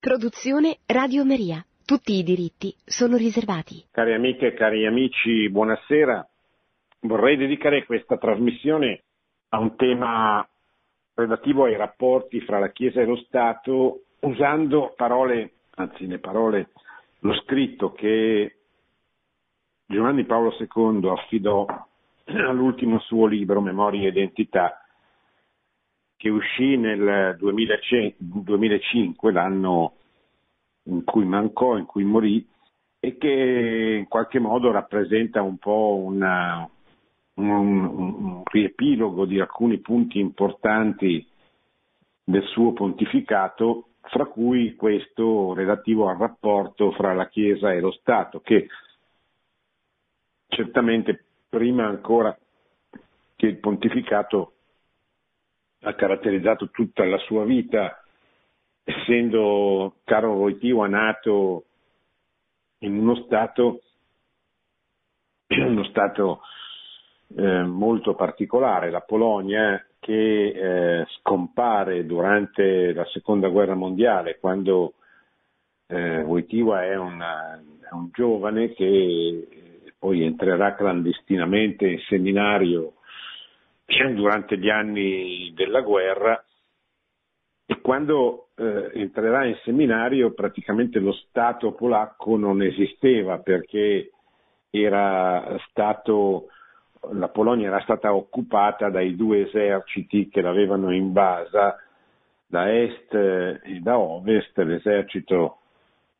Produzione Radio Maria. Tutti i diritti sono riservati. Cari amiche e cari amici, buonasera. Vorrei dedicare questa trasmissione a un tema relativo ai rapporti fra la Chiesa e lo Stato usando parole, anzi le parole, lo scritto che Giovanni Paolo II affidò all'ultimo suo libro, Memoria e Identità, che uscì nel 2005, l'anno in cui mancò, in cui morì, e che in qualche modo rappresenta un po' una, un, un, riepilogo di alcuni punti importanti del suo pontificato, fra cui questo relativo al rapporto fra la Chiesa e lo Stato, che certamente prima ancora che il pontificato ha caratterizzato tutta la sua vita, essendo Carlo Wojtyła nato in uno stato, uno stato eh, molto particolare, la Polonia, che eh, scompare durante la seconda guerra mondiale, quando eh, Wojtyła è, è un giovane che poi entrerà clandestinamente in seminario durante gli anni della guerra e quando eh, entrerà in seminario praticamente lo Stato polacco non esisteva perché stato, la Polonia era stata occupata dai due eserciti che l'avevano invasa da est e da ovest, l'esercito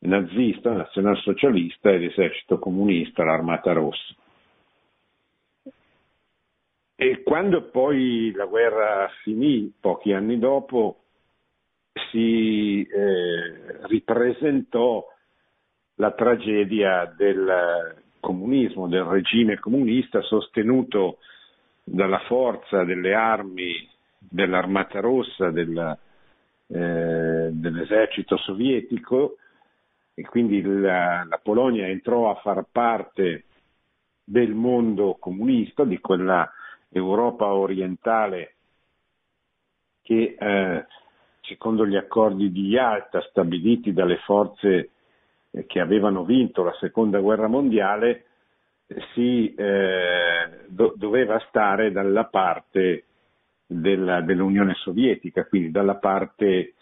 nazista, nazionalsocialista e l'esercito comunista, l'armata rossa. E quando poi la guerra finì, pochi anni dopo, si eh, ripresentò la tragedia del comunismo, del regime comunista sostenuto dalla forza delle armi dell'Armata Rossa, del, eh, dell'esercito sovietico. E quindi la, la, Polonia entrò a far parte del mondo comunista, di quella Europa orientale che eh, secondo gli accordi di Yalta stabiliti dalle forze eh, che avevano vinto la seconda guerra mondiale si eh, do, doveva stare dalla parte della, dell'Unione Sovietica, quindi dalla parte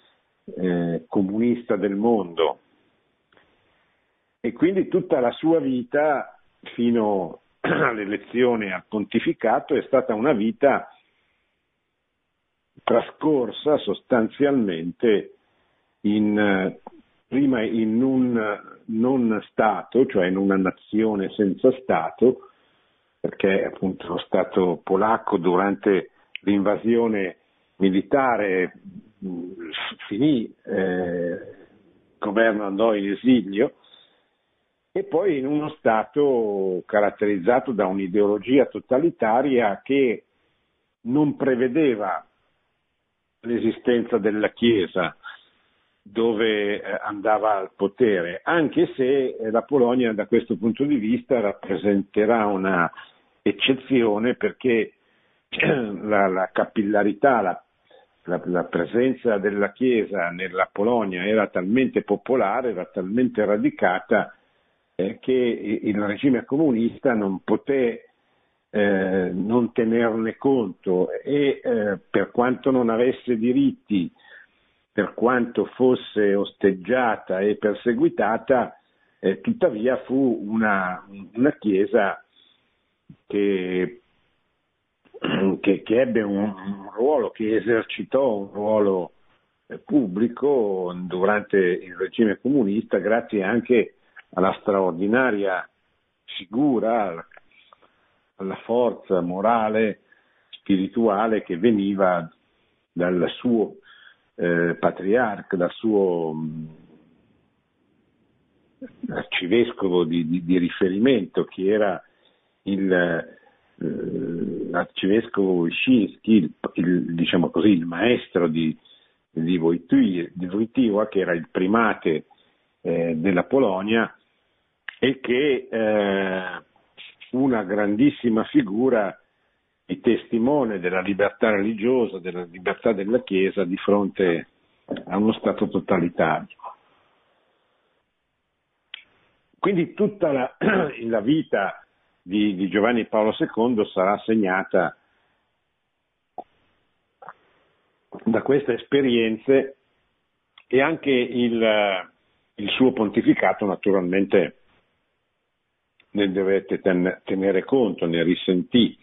eh, comunista del mondo. E quindi tutta la sua vita fino all'elezione al pontificato è stata una vita trascorsa sostanzialmente in, prima in un non Stato, cioè in una nazione senza Stato, perché appunto lo Stato polacco durante l'invasione militare finì, eh, il governo andò in esilio, e poi in uno Stato caratterizzato da un'ideologia totalitaria che non prevedeva l'esistenza della Chiesa dove eh, andava al potere, anche se eh, la Polonia da questo punto di vista rappresenterà una eccezione perché la, la capillarità, la, la, la, presenza della Chiesa nella Polonia era talmente popolare, era talmente radicata eh, che il regime comunista non poté eh, non tenerne conto e eh, per quanto non avesse diritti, per quanto fosse osteggiata e perseguitata, eh, tuttavia fu una, una chiesa che, che, che ebbe un, un, ruolo, che esercitò un ruolo eh, pubblico durante il regime comunista grazie anche alla straordinaria figura, alla forza morale, spirituale che veniva dal suo eh, patriarca, dal suo mm, arcivescovo di, di, di, riferimento, che era il, eh, l'arcivescovo Wyszynski, il, il, diciamo così, il maestro di, di, Wojtyła, che era il primate eh, della Polonia e che eh, una grandissima figura di testimone della libertà religiosa, della libertà della Chiesa di fronte a uno Stato totalitario. quindi tutta la, la vita di, di, Giovanni Paolo II sarà segnata da queste esperienze e anche il, il suo pontificato naturalmente ne dovete ten, tenere conto, ne risentì.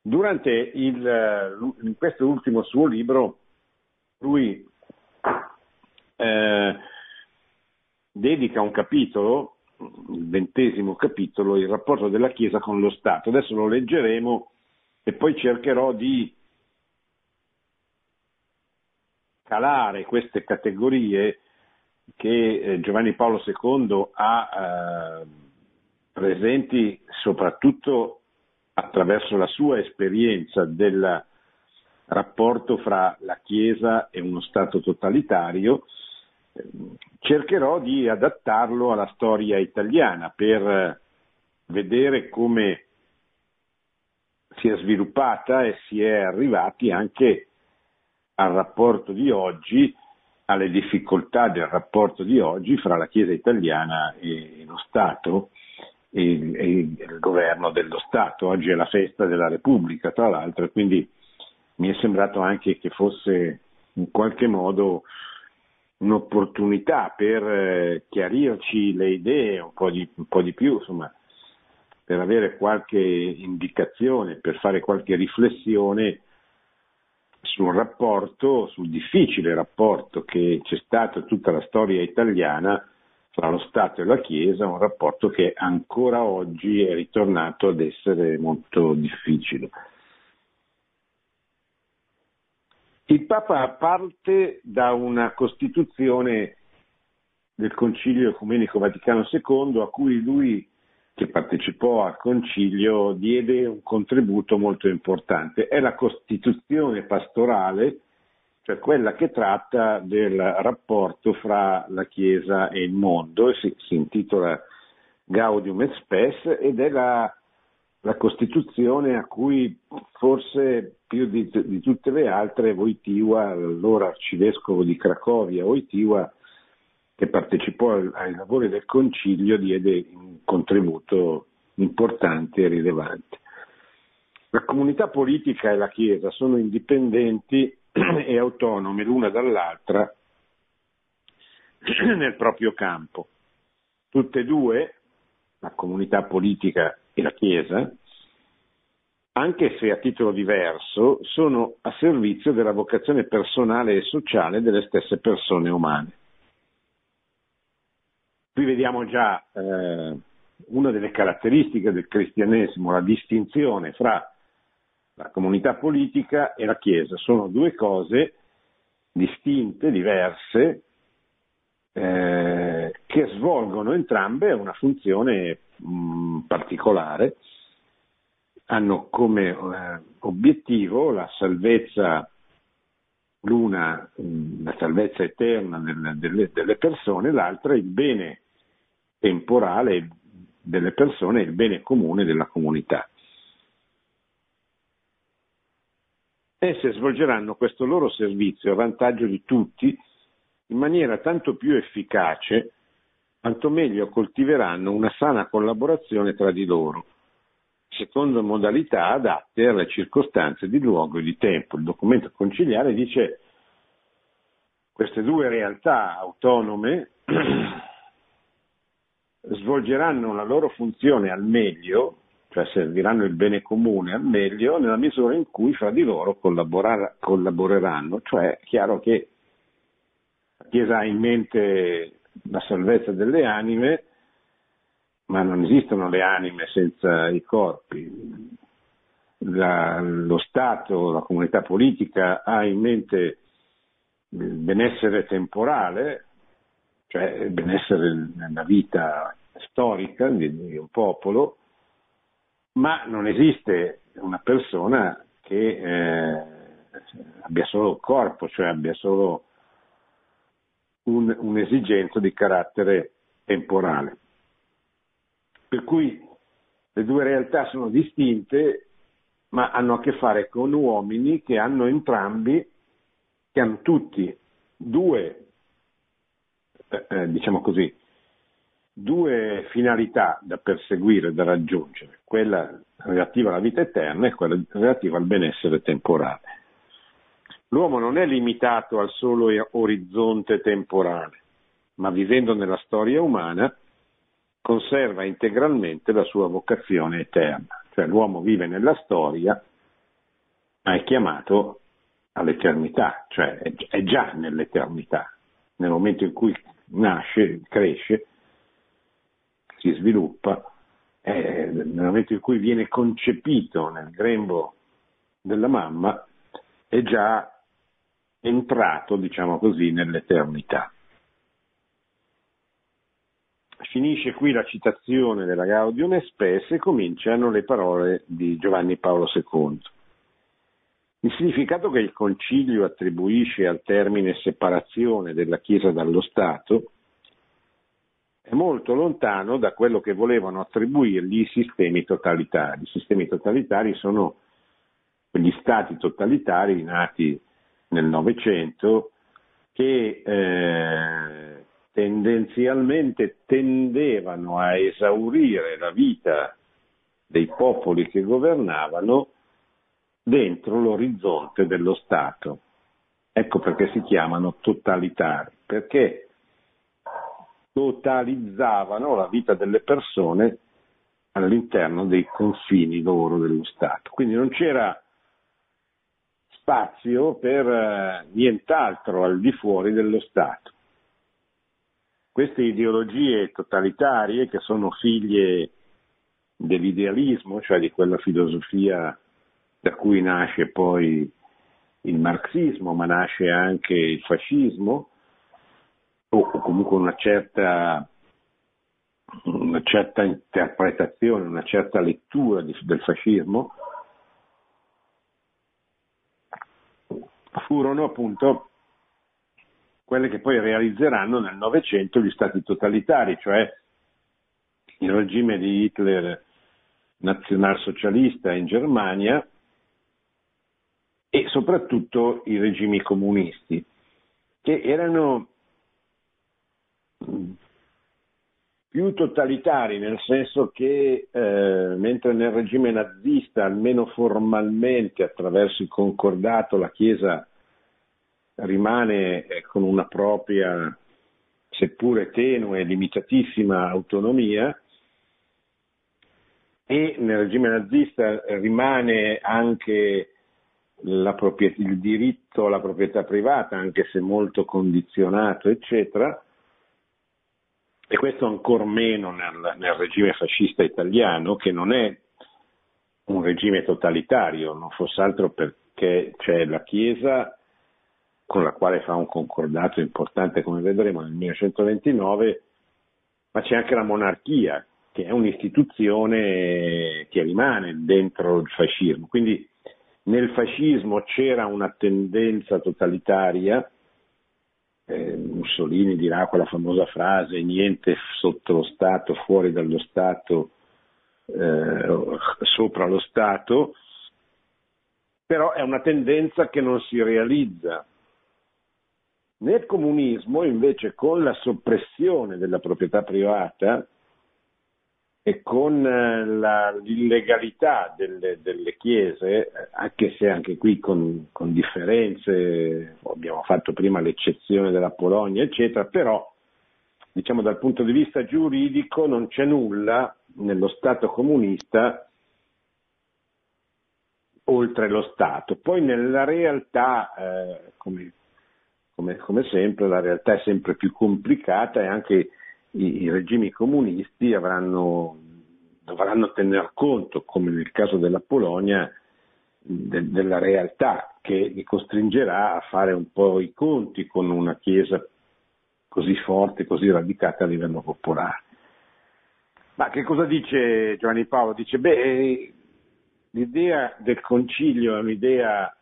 Durante il, in questo ultimo suo libro lui eh, dedica un capitolo, il ventesimo capitolo, il rapporto della Chiesa con lo Stato. Adesso lo leggeremo e poi cercherò di calare queste categorie che eh, Giovanni Paolo II ha eh, presenti soprattutto attraverso la sua esperienza del rapporto fra la Chiesa e uno Stato totalitario, cercherò di adattarlo alla storia italiana per vedere come si è sviluppata e si è arrivati anche al rapporto di oggi, alle difficoltà del rapporto di oggi fra la Chiesa italiana e lo Stato e, il governo dello Stato. Oggi è la festa della Repubblica, tra l'altro, e quindi mi è sembrato anche che fosse in qualche modo un'opportunità per eh, chiarirci le idee un po, di, un po' di più, insomma, per avere qualche indicazione, per fare qualche riflessione sul rapporto, sul difficile rapporto che c'è stato tutta la storia italiana tra lo Stato e la Chiesa, un rapporto che ancora oggi è ritornato ad essere molto difficile. Il Papa parte da una Costituzione del Concilio Ecumenico Vaticano II a cui lui, che partecipò al Concilio, diede un contributo molto importante. È la Costituzione pastorale, cioè quella che tratta del rapporto fra la Chiesa e il mondo, si, si intitola Gaudium et Spes ed è la la Costituzione a cui forse più di, di tutte le altre Wojtyła, allora arcivescovo di Cracovia, Wojtyła, che partecipò ai lavori del Concilio, diede un contributo importante e rilevante. La comunità politica e la Chiesa sono indipendenti e autonome l'una dall'altra nel proprio campo. Tutte e due, la comunità polica e la Chiesa, anche se a titolo diverso, sono a servizio della vocazione personale e sociale delle stesse persone umane. Qui vediamo già eh, una delle caratteristiche del cristianesimo, la distinzione fra la comunità politica e la Chiesa. Sono due cose distinte, diverse, eh, che svolgono entrambe una funzione mh, mm, particolare, hanno come eh, obiettivo la salvezza, l'una mm, la salvezza eterna delle, delle, delle persone, l'altra il bene temporale delle persone e il bene comune della comunità. Esse svolgeranno questo loro servizio a vantaggio di tutti in maniera tanto più efficace tanto meglio coltiveranno una sana collaborazione tra di loro, secondo modalità adatte alle circostanze di luogo e di tempo. Il documento conciliare dice queste due realtà autonome svolgeranno la loro funzione al meglio, cioè serviranno il bene comune al meglio, nella misura in cui fra di loro collaboreranno. Cioè è chiaro che la Chiesa ha in mente la salvezza delle anime, ma non esistono le anime senza i corpi. La, lo Stato, la comunità politica ha in mente il benessere temporale, cioè il benessere nella vita storica di, di un popolo, ma non esiste una persona che eh, abbia solo il corpo, cioè abbia solo un, un'esigenza di carattere temporale. Per cui le due realtà sono distinte, ma hanno a che fare con uomini che hanno entrambi, che hanno tutti due, eh, eh diciamo così, due finalità da perseguire, da raggiungere, quella relativa alla vita eterna e quella relativa al benessere temporale. L'uomo non è limitato al solo orizzonte temporale, ma vivendo nella storia umana conserva integralmente la sua vocazione eterna, cioè l'uomo vive nella storia ma è chiamato all'eternità, cioè è già nell'eternità, nel momento in cui nasce, cresce, si sviluppa, nel momento in cui viene concepito nel grembo della mamma, è già entrato, diciamo così, nell'eternità. Finisce qui la citazione della Gaudium et Spes e cominciano le parole di Giovanni Paolo II. Il significato che il Concilio attribuisce al termine separazione della Chiesa dallo Stato è molto lontano da quello che volevano attribuirgli i sistemi totalitari. I sistemi totalitari sono quegli stati totalitari nati nel Novecento che eh, tendenzialmente tendevano a esaurire la vita dei popoli che governavano dentro l'orizzonte dello Stato. Ecco perché si chiamano totalitari, perché totalizzavano la vita delle persone all'interno dei confini loro dello Stato. Quindi non c'era spazio per eh, nient'altro al di fuori dello Stato. Queste ideologie totalitarie che sono figlie dell'idealismo, cioè di quella filosofia da cui nasce poi il marxismo, ma nasce anche il fascismo, o comunque una certa, una certa interpretazione, una certa lettura di, del fascismo, furono appunto quelle che poi realizzeranno nel Novecento gli stati totalitari, cioè il regime di Hitler nazionalsocialista in Germania e soprattutto i regimi comunisti, che erano più totalitari, nel senso che eh, mentre nel regime nazista, almeno formalmente, attraverso il concordato, la Chiesa rimane eh, con una propria, seppure tenue, limitatissima autonomia, e nel regime nazista rimane anche il diritto alla proprietà privata, anche se molto condizionato, eccetera, e questo ancor meno nel, nel regime fascista italiano, che non è un regime totalitario, non fosse altro perché c'è la Chiesa con la quale fa un concordato importante, come vedremo nel 1929, ma c'è anche la monarchia, che è un'istituzione che rimane dentro il fascismo. Quindi nel fascismo c'era una tendenza totalitaria, eh, Mussolini dirà quella famosa frase niente sotto lo Stato, fuori dallo Stato, eh, sopra lo Stato, però è una tendenza che non si realizza. Nel comunismo invece con la soppressione della proprietà privata e con eh, la, l'illegalità delle, delle, chiese, anche se anche qui con, con, differenze, abbiamo fatto prima l'eccezione della Polonia, eccetera, però diciamo dal punto di vista giuridico non c'è nulla nello Stato comunista oltre lo Stato. Poi nella realtà, eh, come, come, come sempre, la realtà è sempre più complicata e anche i, i regimi comunisti avranno, dovranno tener conto, come nel caso della Polonia, de, della realtà che li costringerà a fare un po' i conti con una Chiesa così forte, così radicata a livello popolare. Ma che cosa dice Giovanni Paolo? Dice, beh, l'idea del concilio è un'idea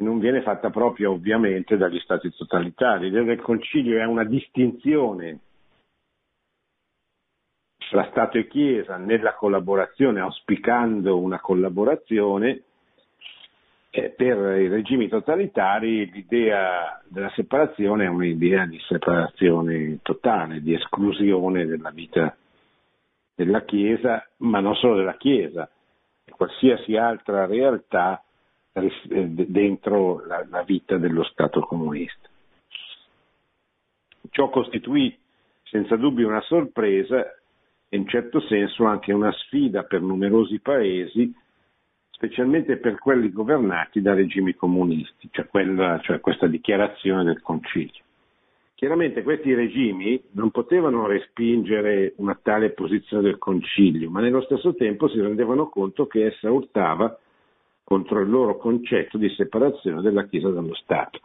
non viene fatta proprio ovviamente dagli stati totalitari. L'idea del concilio è una distinzione tra Stato e Chiesa nella collaborazione, auspicando una collaborazione eh, per i regimi totalitari l'idea della separazione è un'idea di separazione totale, di esclusione della vita della Chiesa, ma non solo della Chiesa, qualsiasi altra realtà eh, dentro la, la vita dello Stato comunista. Ciò costituì senza dubbio una sorpresa e in certo senso anche una sfida per numerosi paesi specialmente per quelli governati da regimi comunisti, cioè, quella, cioè questa dichiarazione del concilio. Chiaramente questi regimi non potevano respingere una tale posizione del concilio, ma nello stesso tempo si rendevano conto che essa urtava contro il loro concetto di separazione della Chiesa dallo Stato.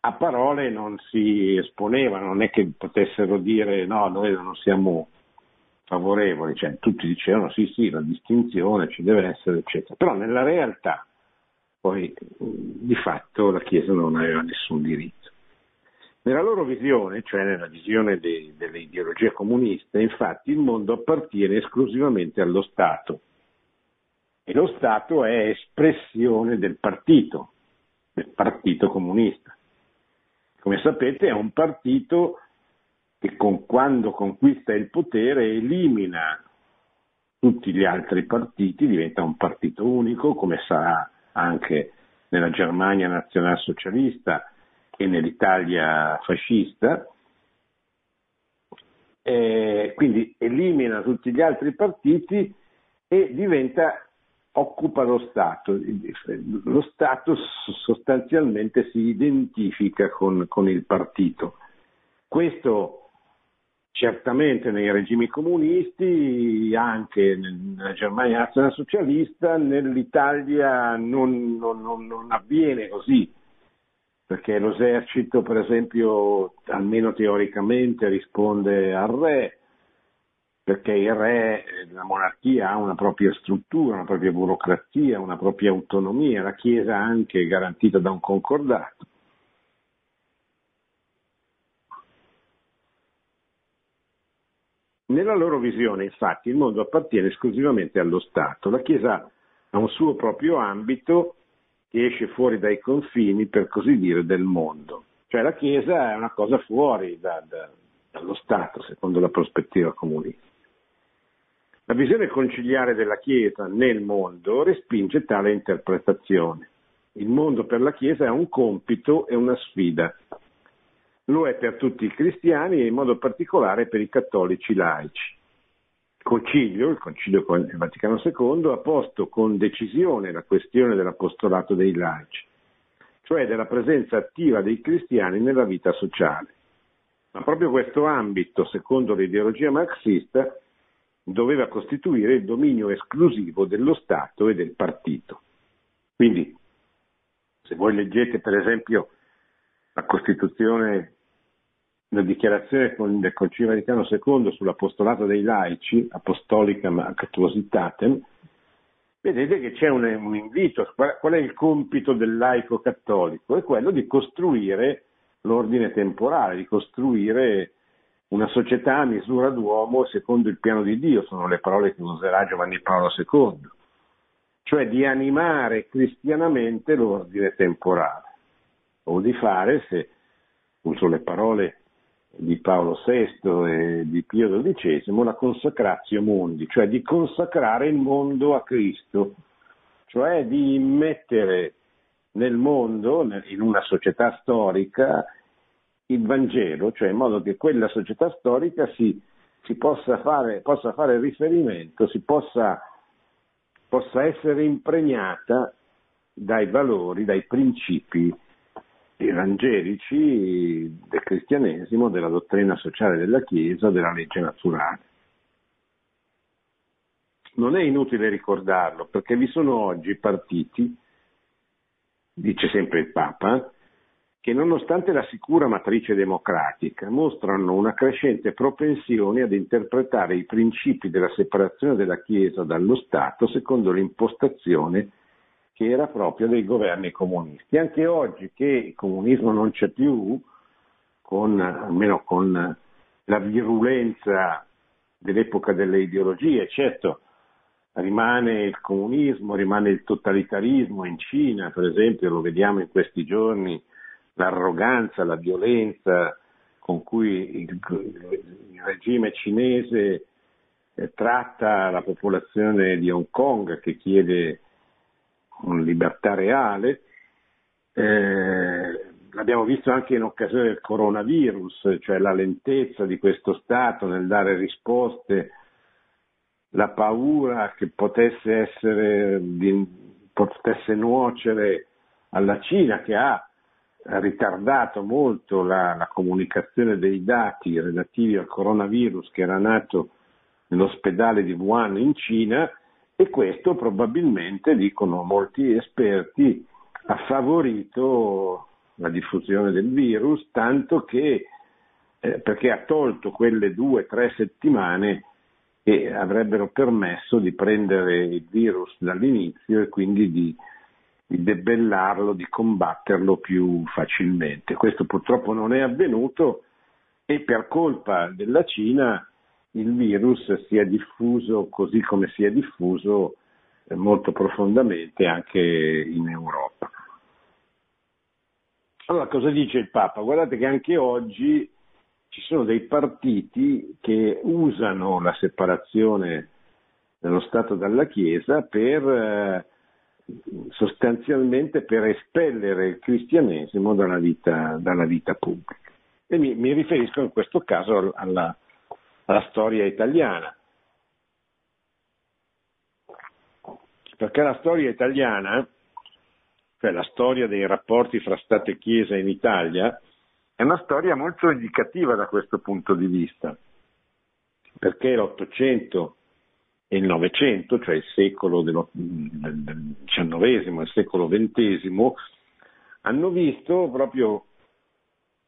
A parole non si esponevano, non è che potessero dire no, noi non siamo favorevoli, cioè tutti dicevano sì sì, la distinzione ci deve essere, eccetera. Però nella realtà poi di fatto la Chiesa non aveva nessun diritto. Nella loro visione, cioè nella visione de, delle ideologie comuniste, infatti il mondo appartiene esclusivamente allo Stato e lo Stato è espressione del partito, del partito comunista. Come sapete è un partito che con, quando conquista il potere elimina tutti gli altri partiti, diventa un partito unico, come sarà anche nella Germania nazionalsocialista e nell'Italia fascista, e quindi elimina tutti gli altri partiti e diventa, occupa lo Stato. Lo Stato sostanzialmente si identifica con, con il partito. Questo certamente nei regimi comunisti, anche nella Germania nazionalsocialista, nell'Italia non, non, non, avviene così, perché l'esercito, per esempio, almeno teoricamente risponde al re, perché il re, la monarchia ha una propria struttura, una propria burocrazia, una propria autonomia, la Chiesa anche garantita da un concordato. Nella loro visione, infatti, il mondo appartiene esclusivamente allo Stato. La Chiesa ha un suo proprio ambito che esce fuori dai confini, per così dire, del mondo. Cioè la Chiesa è una cosa fuori da, da, dallo Stato, secondo la prospettiva comunista. La visione conciliare della Chiesa nel mondo respinge tale interpretazione. Il mondo per la Chiesa è un compito e una sfida lo è per tutti i cristiani e in modo particolare per i cattolici laici. Il Concilio, il Concilio Vaticano II, ha posto con decisione la questione dell'apostolato dei laici, cioè della presenza attiva dei cristiani nella vita sociale. Ma proprio questo ambito, secondo l'ideologia marxista, doveva costituire il dominio esclusivo dello Stato e del partito. Quindi, se voi leggete per esempio la Costituzione la dichiarazione del Concilio Vaticano II sull'apostolato dei laici, apostolica actuositatem, vedete che c'è un, un invito, qual, è il compito del laico cattolico? È quello di costruire l'ordine temporale, di costruire una società a misura d'uomo secondo il piano di Dio, sono le parole che userà Giovanni Paolo II, cioè di animare cristianamente l'ordine temporale, o di fare, se uso le parole di Paolo VI e di Pio XII, la consacratio mundi, cioè di consacrare il mondo a Cristo, cioè di mettere nel mondo, in una società storica, il Vangelo, cioè in modo che quella società storica si, si possa, fare, possa, fare, riferimento, si possa, possa essere impregnata dai valori, dai principi evangelici del cristianesimo, della dottrina sociale della Chiesa, della legge naturale. Non è inutile ricordarlo perché vi sono oggi partiti, dice sempre il Papa, che nonostante la sicura matrice democratica mostrano una crescente propensione ad interpretare i principi della separazione della Chiesa dallo Stato secondo l'impostazione che era proprio dei governi comunisti. Anche oggi che il comunismo non c'è più, con, almeno con la virulenza dell'epoca delle ideologie, certo rimane il comunismo, rimane il totalitarismo in Cina, per esempio, lo vediamo in questi giorni, l'arroganza, la violenza con cui il, il regime cinese eh, tratta la popolazione di Hong Kong che chiede una libertà reale. Eh, l'abbiamo visto anche in occasione del coronavirus, cioè la lentezza di questo Stato nel dare risposte la paura che potesse, essere, di, potesse nuocere alla Cina che ha ritardato molto la, la, comunicazione dei dati relativi al coronavirus che era nato nell'ospedale di Wuhan in Cina e questo probabilmente, dicono molti esperti, ha favorito la diffusione del virus, tanto che eh, perché ha tolto quelle due o tre settimane che avrebbero permesso di prendere il virus dall'inizio e quindi di, di debellarlo, di combatterlo più facilmente. Questo purtroppo non è avvenuto e per colpa della Cina il virus si è diffuso così come si è diffuso eh, molto profondamente anche in Europa. Allora cosa dice il Papa? Guardate che anche oggi ci sono dei partiti che usano la separazione dello Stato dalla Chiesa per eh, sostanzialmente per espellere il cristianesimo dalla vita, dalla vita pubblica. E mi, mi, riferisco in questo caso alla, alla storia italiana. Perché la storia italiana, cioè la storia dei rapporti fra Stato e Chiesa in Italia, è una storia molto indicativa da questo punto di vista, perché l'Ottocento e il Novecento, cioè il secolo del XIX e il secolo XX, hanno visto proprio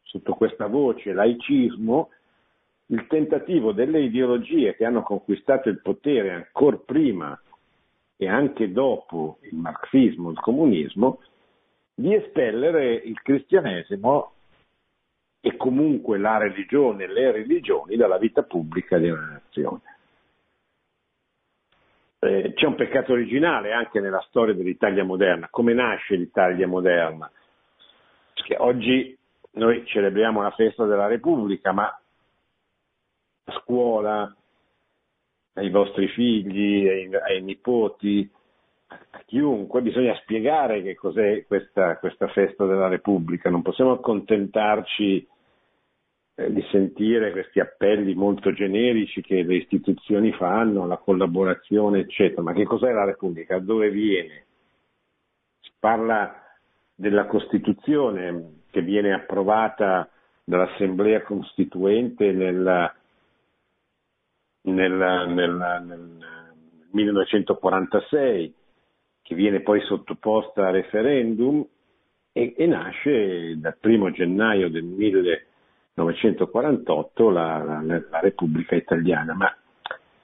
sotto questa voce laicismo il tentativo delle ideologie che hanno conquistato il potere ancora prima e anche dopo il marxismo, il comunismo, di espellere il cristianesimo e comunque la religione, le religioni dalla vita pubblica di una nazione. Eh, c'è un peccato originale anche nella storia dell'Italia moderna. Come nasce l'Italia moderna? Perché oggi noi celebriamo la festa della Repubblica, ma a scuola, ai vostri figli, ai, ai nipoti, a chiunque bisogna spiegare che cos'è questa, questa festa della Repubblica, non possiamo accontentarci eh, di sentire questi appelli molto generici che le istituzioni fanno, la collaborazione, eccetera. Ma che cos'è la Repubblica? Dove viene? Si parla della Costituzione che viene approvata dall'Assemblea Costituente nel, nel, nel, nel 1946, che viene poi sottoposta a referendum e, e nasce dal primo gennaio del 1946 1948 la, la, la, Repubblica Italiana. Ma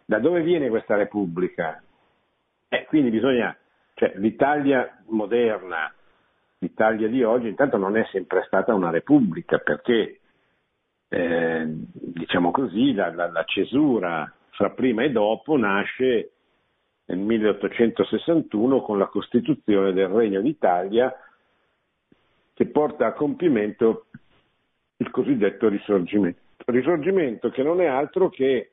da dove viene questa Repubblica? Eh, quindi bisogna, cioè l'Italia moderna, l'Italia di oggi, intanto non è sempre stata una Repubblica perché, eh, diciamo così, la, la cesura fra prima e dopo nasce nel 1861 con la Costituzione del Regno d'Italia che porta a compimento il cosiddetto risorgimento. Risorgimento che non è altro che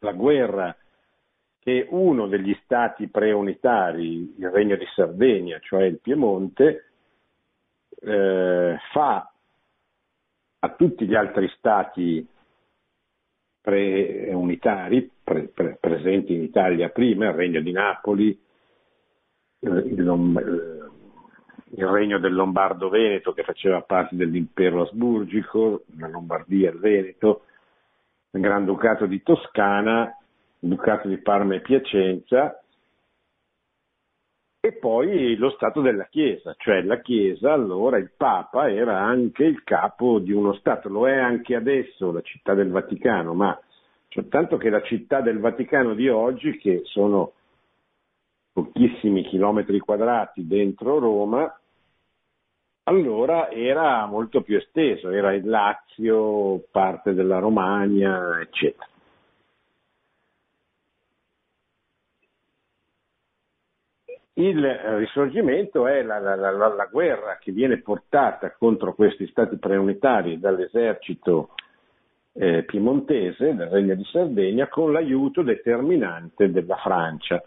la guerra che uno degli stati preunitari, il Regno di Sardegna, cioè il Piemonte, eh, fa a tutti gli altri stati preunitari pre, pre, presenti in Italia prima, il Regno di Napoli, eh, il, il regno del Lombardo-Veneto che faceva parte dell'impero asburgico, la Lombardia e il Veneto, il Granducato di Toscana, il Ducato di Parma e Piacenza e poi lo Stato della Chiesa, cioè la Chiesa allora il Papa era anche il capo di uno Stato, lo è anche adesso la città del Vaticano, ma soltanto che la città del Vaticano di oggi, che sono pochissimi chilometri quadrati dentro Roma, allora era molto più esteso, era il Lazio, parte della Romagna, eccetera. Il risorgimento è la, la, la, la, guerra che viene portata contro questi stati preunitari dall'esercito eh, piemontese, del Regno di Sardegna, con l'aiuto determinante della Francia,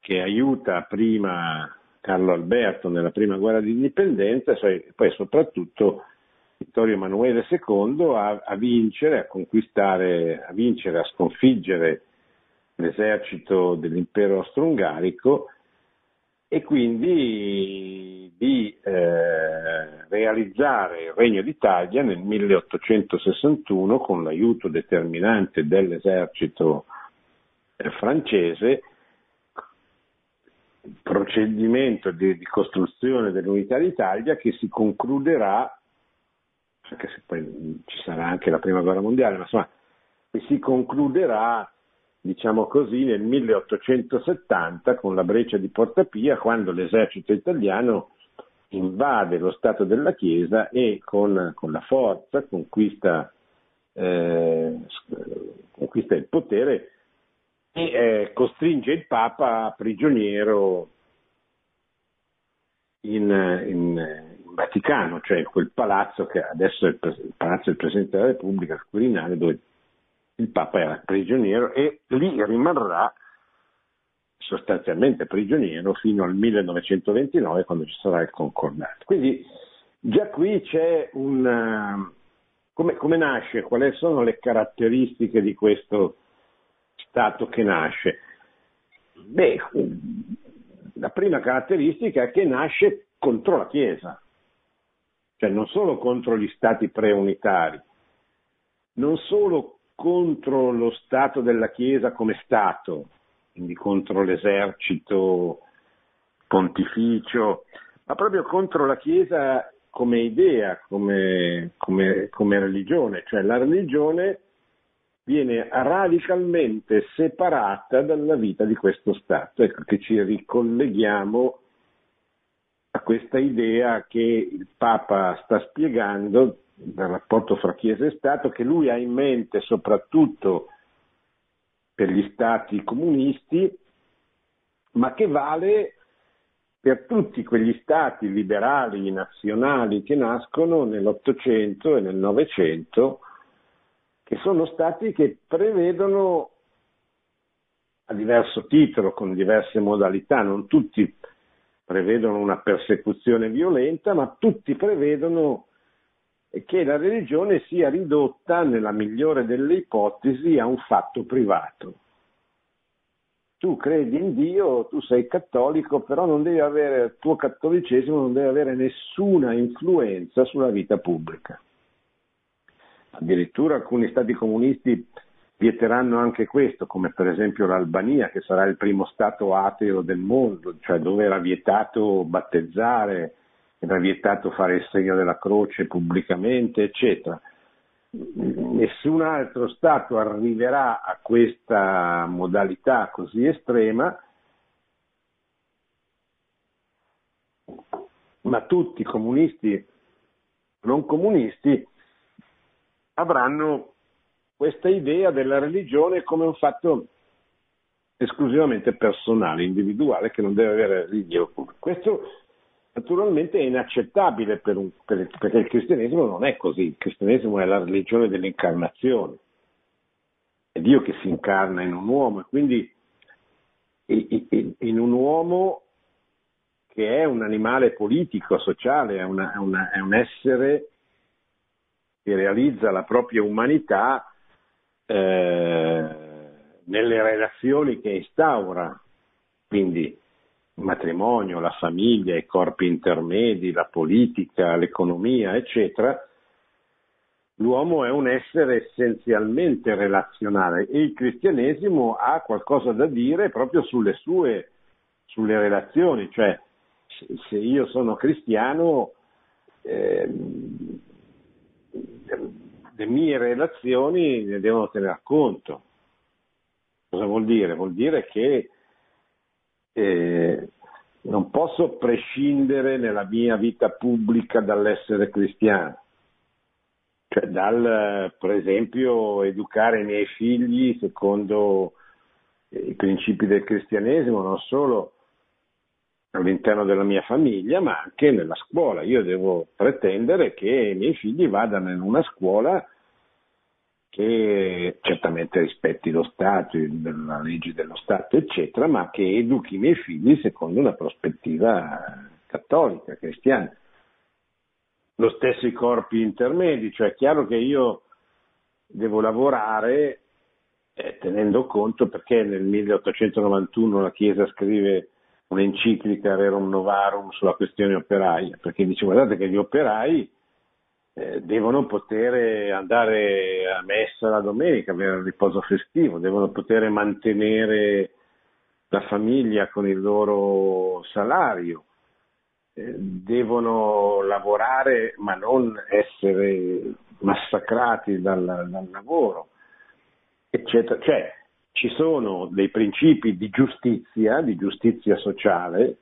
che aiuta prima Carlo Alberto nella prima guerra di indipendenza e poi soprattutto Vittorio Emanuele II a, a, vincere, a conquistare, a vincere, a sconfiggere l'esercito dell'impero austro-ungarico e quindi di eh, realizzare il Regno d'Italia nel 1861 con l'aiuto determinante dell'esercito eh, francese, procedimento di, di costruzione dell'unità d'Italia che si concluderà, anche se poi ci sarà anche la prima guerra mondiale, ma insomma, che si concluderà diciamo così, nel 1870 con la breccia di Porta Pia, quando l'esercito italiano invade lo Stato della Chiesa e con, con la forza conquista, eh, conquista, il potere e eh, costringe il Papa prigioniero in, in, in, Vaticano, cioè quel palazzo che adesso è il, il palazzo del Presidente della Repubblica, il Quirinale, dove il Papa era prigioniero e lì rimarrà sostanzialmente prigioniero fino al 1929 quando ci sarà il concordato. Quindi già qui c'è un... Eh, come, come nasce? Quali sono le caratteristiche di questo Stato che nasce? Beh, la prima caratteristica è che nasce contro la Chiesa, cioè non solo contro gli stati preunitari, non solo contro lo Stato della Chiesa come Stato, quindi contro l'esercito pontificio, ma proprio contro la Chiesa come idea, come, come, come religione, cioè la religione viene radicalmente separata dalla vita di questo Stato. Ecco che ci ricolleghiamo a questa idea che il Papa sta spiegando del rapporto fra Chiesa e Stato che lui ha in mente soprattutto per gli stati comunisti, ma che vale per tutti quegli stati liberali nazionali che nascono nell'Ottocento e nel Novecento, che sono stati che prevedono a diverso titolo, con diverse modalità, non tutti prevedono una persecuzione violenta, ma tutti prevedono che la religione sia ridotta, nella migliore delle ipotesi, a un fatto privato. Tu credi in Dio, tu sei cattolico, però avere, il tuo cattolicesimo non deve avere nessuna influenza sulla vita pubblica. Addirittura alcuni stati comunisti vieteranno anche questo, come per esempio l'Albania, che sarà il primo stato ateo del mondo, cioè dove era vietato battezzare, era vietato fare il segno della croce pubblicamente, eccetera. Nessun altro Stato arriverà a questa modalità così estrema, ma tutti, comunisti, non comunisti, avranno questa idea della religione come un fatto esclusivamente personale, individuale, che non deve avere rilievo pubblico. Questo naturalmente è inaccettabile per un, per, perché il cristianesimo non è così, il cristianesimo è la religione dell'incarnazione, è Dio che si incarna in un uomo e quindi in un uomo che è un animale politico, sociale, è, una, è, una, è un essere che realizza la propria umanità eh, nelle relazioni che instaura, quindi il matrimonio, la famiglia, i corpi intermedi, la politica, l'economia, eccetera, l'uomo è un essere essenzialmente relazionale e il cristianesimo ha qualcosa da dire proprio sulle sue sulle relazioni, cioè se io sono cristiano eh, le mie relazioni ne devono tener conto. Cosa vuol dire? Vuol dire che eh, non posso prescindere nella mia vita pubblica dall'essere cristiano. Cioè dal, per esempio, educare i miei figli secondo i principi del cristianesimo, non solo all'interno della mia famiglia, ma anche nella scuola. Io devo pretendere che i miei figli vadano in una scuola che certamente rispetti lo Stato, la legge dello Stato, eccetera, ma che educhi i miei figli secondo una prospettiva cattolica, cristiana. Lo stesso i corpi intermedi, cioè è chiaro che io devo lavorare eh, tenendo conto perché nel 1891 la Chiesa scrive un'enciclica Rerum Novarum sulla questione operaia, perché dice guardate che gli operai eh, devono poter andare a messa la domenica, avere il riposo festivo, devono poter mantenere la famiglia con il loro salario, eh, devono lavorare ma non essere massacrati dal, dal lavoro, eccetera. Cioè, ci sono dei principi di giustizia, di giustizia sociale,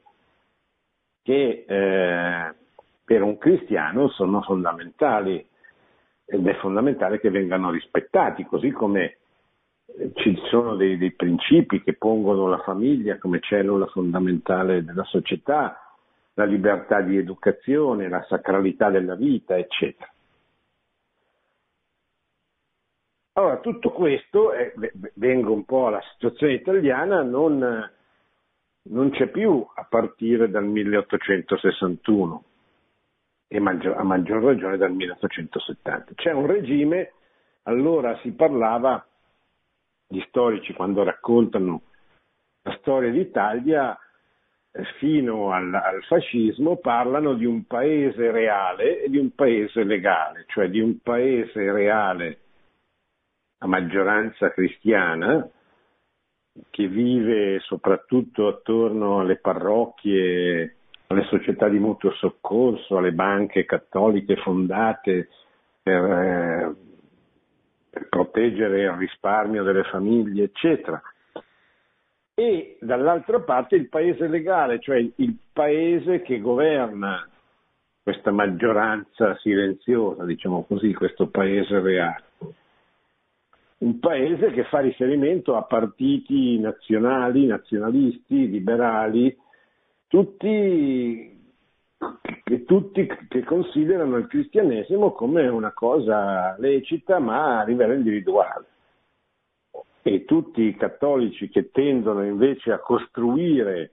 che eh, per un cristiano sono fondamentali ed è fondamentale che vengano rispettati, così come eh, ci sono dei, dei principi che pongono la famiglia come cellula fondamentale della società, la libertà di educazione, la sacralità della vita, eccetera. Allora, tutto questo, eh, vengo un po' alla situazione italiana, non, non c'è più a partire dal 1861 e maggior, a maggior ragione dal 1870. C'è un regime, allora si parlava, gli storici quando raccontano la storia d'Italia, eh, fino al, al, fascismo parlano di un paese reale e di un paese legale, cioè di un paese reale a maggioranza cristiana che vive soprattutto attorno alle parrocchie, alle società di mutuo soccorso, alle banche cattoliche fondate per, eh, per proteggere il risparmio delle famiglie, eccetera. E dall'altra parte il paese legale, cioè il paese che governa questa maggioranza silenziosa, diciamo così, questo paese reale un paese che fa riferimento a partiti nazionali, nazionalisti, liberali, tutti, che, tutti che considerano il cristianesimo come una cosa lecita ma a livello individuale. E tutti i cattolici che tendono invece a costruire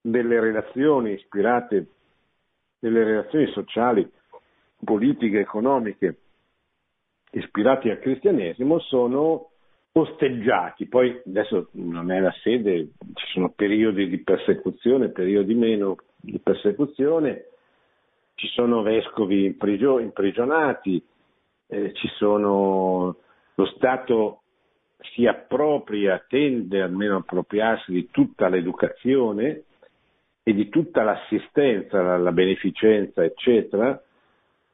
delle relazioni ispirate, delle relazioni sociali, politiche, economiche, ispirati al cristianesimo sono osteggiati, poi adesso non è la sede, ci sono periodi di persecuzione, periodi meno di persecuzione, ci sono vescovi imprigionati, eh, sono, lo Stato si appropria, tende almeno a appropriarsi di tutta l'educazione e di tutta l'assistenza, la, la beneficenza, eccetera,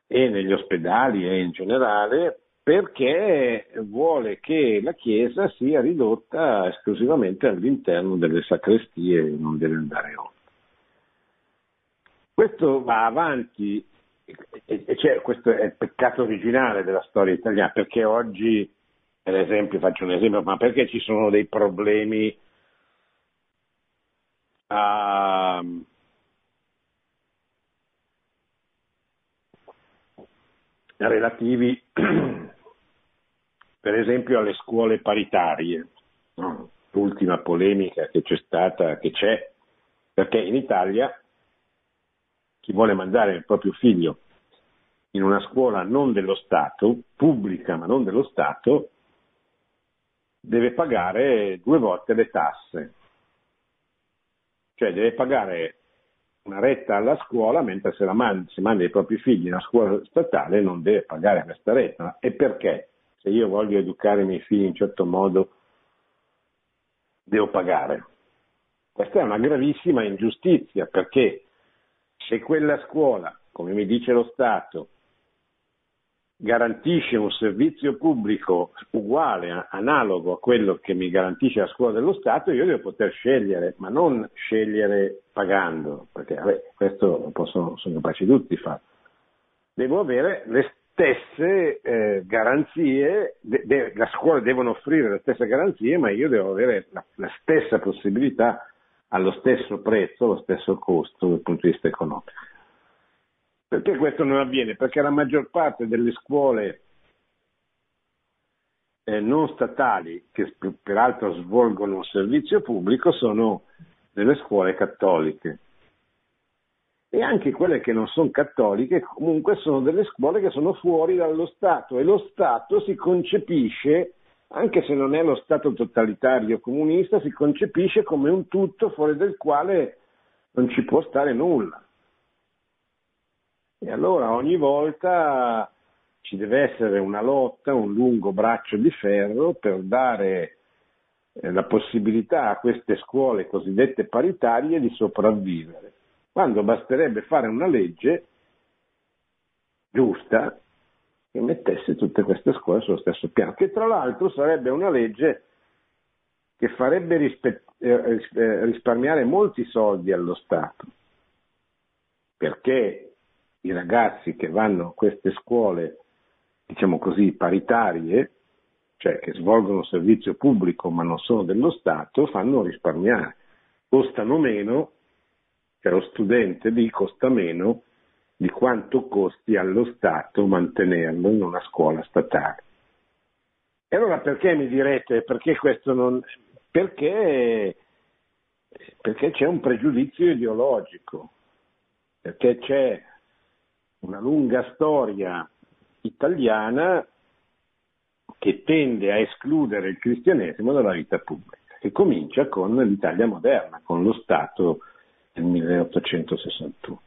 e negli ospedali e in generale, perché vuole che la Chiesa sia ridotta esclusivamente all'interno delle sacrestie e non deve andare oltre. Questo va avanti, cioè, questo è il peccato originale della storia italiana, perché oggi, per esempio, faccio un esempio, ma perché ci sono dei problemi a, relativi per esempio alle scuole paritarie, no? l'ultima polemica che c'è stata, che c'è, perché in Italia chi vuole mandare il proprio figlio in una scuola non dello Stato, pubblica ma non dello Stato, deve pagare due volte le tasse, cioè deve pagare una retta alla scuola, mentre se, manda, se manda i propri figli in una scuola statale non deve pagare questa retta. E perché? Se io voglio educare i miei figli in certo modo, devo pagare. Questa è una gravissima ingiustizia perché se quella scuola, come mi dice lo Stato, garantisce un servizio pubblico uguale, analogo a quello che mi garantisce la scuola dello Stato, io devo poter scegliere, ma non scegliere pagando, perché vabbè, questo possono, sono capaci tutti di fare. Devo avere le stesse eh, garanzie, de, de, la scuola devono offrire le stesse garanzie, ma io devo avere la, la stessa possibilità allo stesso prezzo, allo stesso costo dal punto di vista economico. Perché questo non avviene? Perché la maggior parte delle scuole eh, non statali, che peraltro svolgono un servizio pubblico, sono delle scuole cattoliche. E anche quelle che non sono cattoliche comunque sono delle scuole che sono fuori dallo Stato e lo Stato si concepisce, anche se non è lo Stato totalitario comunista, si concepisce come un tutto fuori del quale non ci può stare nulla. E allora ogni volta ci deve essere una lotta, un lungo braccio di ferro per dare eh, la possibilità a queste scuole cosiddette paritarie di sopravvivere, quando basterebbe fare una legge giusta che mettesse tutte queste scuole sullo stesso piano, che tra l'altro sarebbe una legge che farebbe eh, eh risparmiare molti soldi allo Stato, perché i ragazzi che vanno a queste scuole, diciamo così, paritarie, cioè che svolgono servizio pubblico ma non sono dello Stato, fanno risparmiare. Costano meno, cioè lo studente lì costa meno di quanto costi allo Stato mantenerlo in una scuola statale. E allora perché mi direte, perché questo non... Perché, perché c'è un pregiudizio ideologico, perché c'è una lunga storia italiana che tende a escludere il cristianesimo dalla vita pubblica, che comincia con l'Italia moderna, con lo Stato del 1861.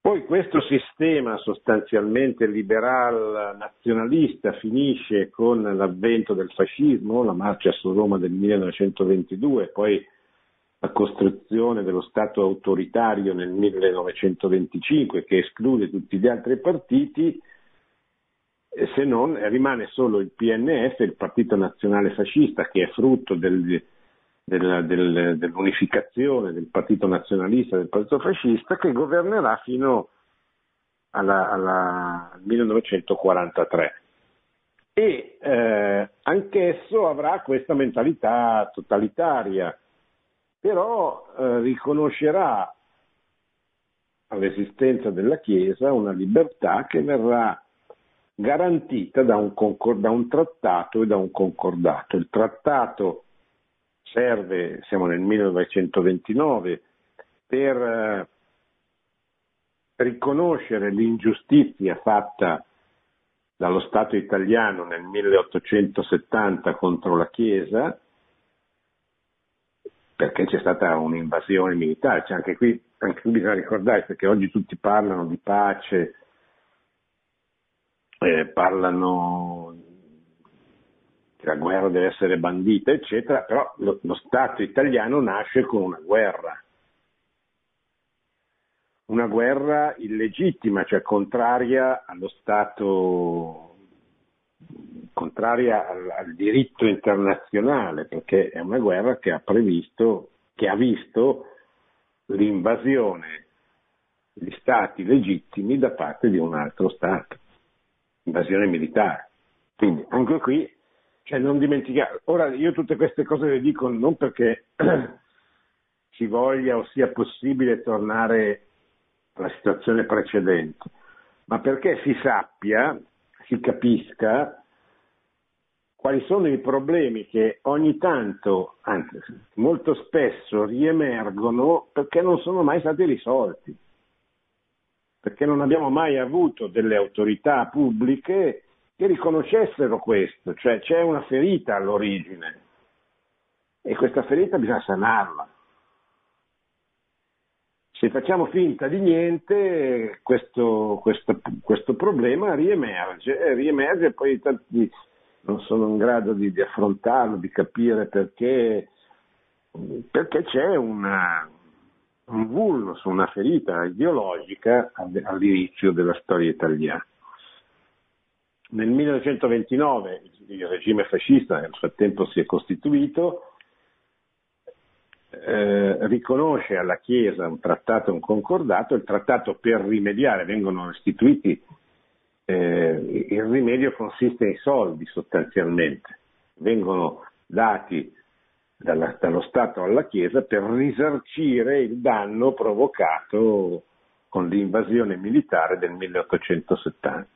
Poi questo sistema sostanzialmente liberal nazionalista finisce con l'avvento del fascismo, la marcia su Roma del 1922, poi la costruzione dello Stato autoritario nel 1925 che esclude tutti gli altri partiti, se non rimane solo il PNF, il Partito Nazionale Fascista, che è frutto del, del, del, dell'unificazione del Partito Nazionalista del Partito Fascista, che governerà fino alla, alla, al 1943. E eh, anch'esso avrà questa mentalità totalitaria però eh, riconoscerà all'esistenza della Chiesa una libertà che verrà garantita da un, concor- da un, trattato e da un concordato. Il trattato serve, siamo nel 1929, per eh, riconoscere l'ingiustizia fatta dallo Stato italiano nel 1870 contro la Chiesa perché c'è stata un'invasione militare, cioè anche, qui, anche qui bisogna ricordare perché oggi tutti parlano di pace, eh, parlano la guerra deve essere bandita, eccetera, però lo, lo Stato italiano nasce con una guerra, una guerra illegittima, cioè contraria allo Stato contraria al, al, diritto internazionale, perché è una guerra che ha previsto, che ha visto l'invasione di stati legittimi da parte di un altro Stato, invasione militare. Quindi anche qui, cioè non dimenticare, ora io tutte queste cose le dico non perché ci voglia o sia possibile tornare alla situazione precedente, ma perché si sappia, si capisca quali sono i problemi che ogni tanto, anzi molto spesso riemergono perché non sono mai stati risolti, perché non abbiamo mai avuto delle autorità pubbliche che riconoscessero questo, cioè c'è una ferita all'origine e questa ferita bisogna sanarla. Se facciamo finta di niente, questo, questo, questo problema riemerge, riemerge poi tanti, non sono in grado di, di affrontarlo, di capire perché, perché c'è una, un vulnus, una ferita ideologica all'inizio della storia italiana. Nel 1929 il regime fascista nel frattempo si è costituito, eh, riconosce alla Chiesa un trattato, un concordato, il trattato per rimediare, vengono istituiti eh, il rimedio consiste in soldi sostanzialmente, vengono dati dalla, dallo Stato alla Chiesa per risarcire il danno provocato con l'invasione militare del 1870.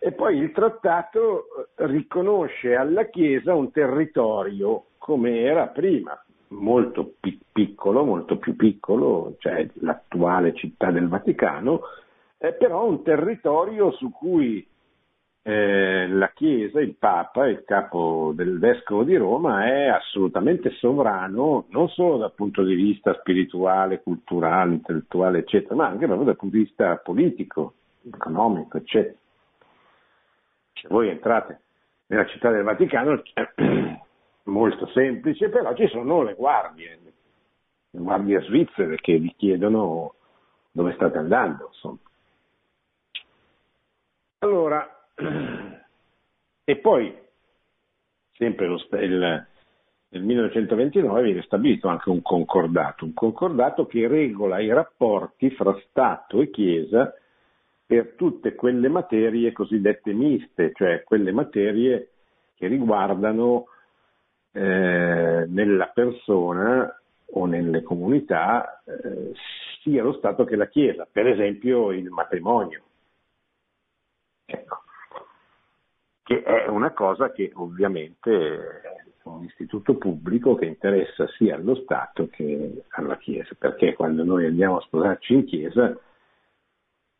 E poi il trattato riconosce alla Chiesa un territorio come era prima, molto piccolo, molto più piccolo, cioè l'attuale città del Vaticano, eh, però un territorio su cui eh, la Chiesa, il Papa, il capo del Vescovo di Roma è assolutamente sovrano, non solo dal punto di vista spirituale, culturale, intellettuale, eccetera, ma anche proprio dal punto di vista politico, economico, eccetera. Se voi entrate nella città del Vaticano, molto semplice, però ci sono le guardie, le guardie svizzere che vi chiedono dove state andando. Insomma. Allora, e poi, sempre lo, il, nel 1929 viene stabilito anche un concordato, un concordato che regola i rapporti fra Stato e Chiesa per tutte quelle materie cosiddette miste, cioè quelle materie che riguardano eh, nella persona o nelle comunità eh, sia lo Stato che la Chiesa, per esempio il matrimonio. Ecco che è una cosa che ovviamente è un istituto pubblico che interessa sia allo Stato che alla Chiesa, perché quando noi andiamo a sposarci in Chiesa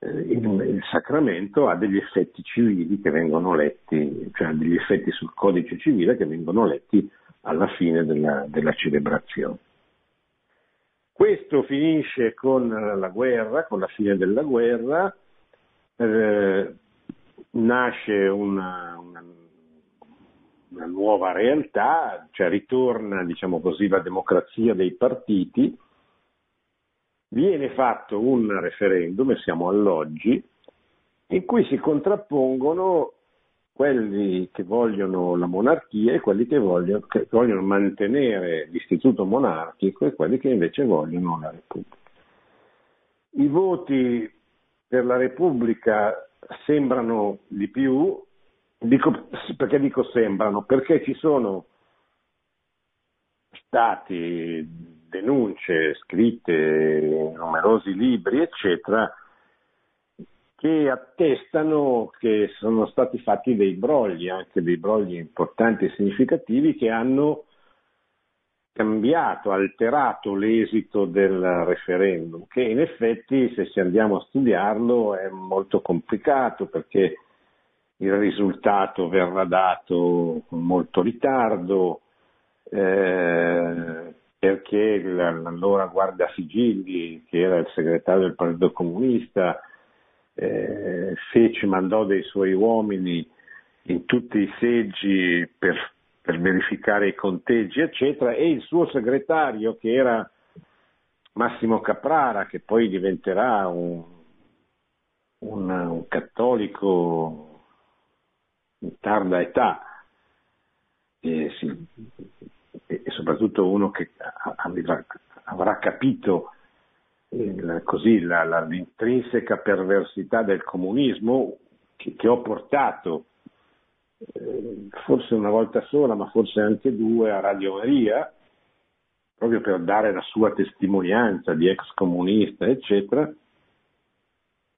il, il, sacramento ha degli effetti civili che vengono letti, cioè degli effetti sul codice civile che vengono letti alla fine della, della celebrazione. Questo finisce con la guerra, con la fine della guerra, eh, nasce una, una, una nuova realtà, cioè ritorna diciamo così, la democrazia dei partiti, viene fatto un referendum, e siamo all'oggi, in cui si contrappongono quelli che vogliono la monarchia e quelli che vogliono, che vogliono mantenere l'istituto monarchico e quelli che invece vogliono la Repubblica. I voti per la Repubblica sembrano di più, dico, perché dico sembrano? Perché ci sono stati denunce scritte numerosi libri, eccetera, che attestano che sono stati fatti dei brogli, anche dei brogli importanti e significativi, che hanno cambiato, alterato l'esito del referendum, che in effetti se andiamo a studiarlo è molto complicato perché il risultato verrà dato con molto ritardo, eh, perché l'allora guarda sigilli, che era il segretario del Partito Comunista, eh, fece, mandò dei suoi uomini in tutti i seggi per per verificare i conteggi, eccetera, e il suo segretario che era Massimo Caprara, che poi diventerà un, un, un cattolico in tarda età, e, sì, e, soprattutto uno che avrà, avrà capito il, così, la, la, l'intrinseca perversità del comunismo che, che ho portato eh, forse una volta sola, ma forse anche due a Radio Maria, proprio per dare la sua testimonianza di ex comunista, eccetera.